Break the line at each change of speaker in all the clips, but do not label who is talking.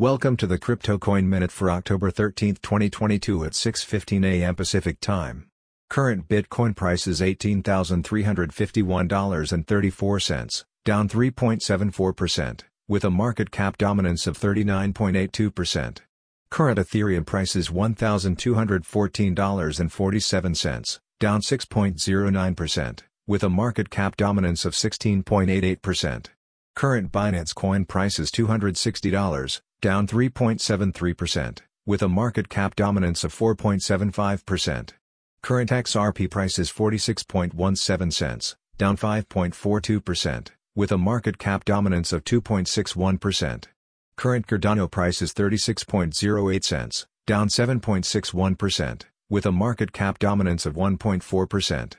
Welcome to the Crypto Coin Minute for October 13, 2022 at 6:15 a.m. Pacific Time. Current Bitcoin price is $18,351.34, down 3.74%, with a market cap dominance of 39.82%. Current Ethereum price is $1,214.47, down 6.09%, with a market cap dominance of 16.88%. Current Binance Coin price is $260, down 3.73%, with a market cap dominance of 4.75%. Current XRP price is 46.17 cents, down 5.42%, with a market cap dominance of 2.61%. Current Cardano price is 36.08 cents, down 7.61%, with a market cap dominance of 1.4%.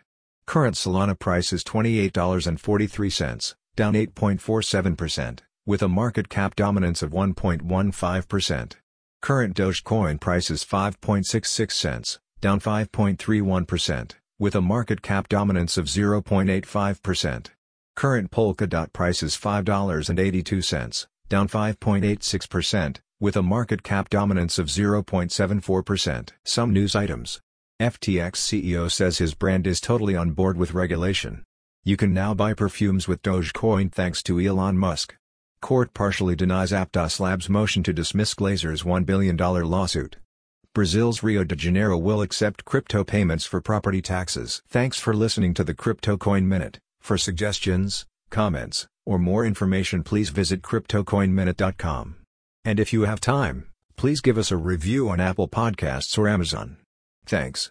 Current Solana price is $28.43, down 8.47%, with a market cap dominance of 1.15%. Current Dogecoin price is 5.66 cents, down 5.31%, with a market cap dominance of 0.85%. Current Polkadot price is $5.82, down 5.86%, with a market cap dominance of 0.74%. Some news items. FTX CEO says his brand is totally on board with regulation. You can now buy perfumes with Dogecoin thanks to Elon Musk. Court partially denies Aptos Labs' motion to dismiss Glazer's $1 billion lawsuit. Brazil's Rio de Janeiro will accept crypto payments for property taxes. Thanks for listening to the Crypto Coin Minute. For suggestions, comments, or more information please visit CryptoCoinMinute.com. And if you have time, please give us a review on Apple Podcasts or Amazon. Thanks.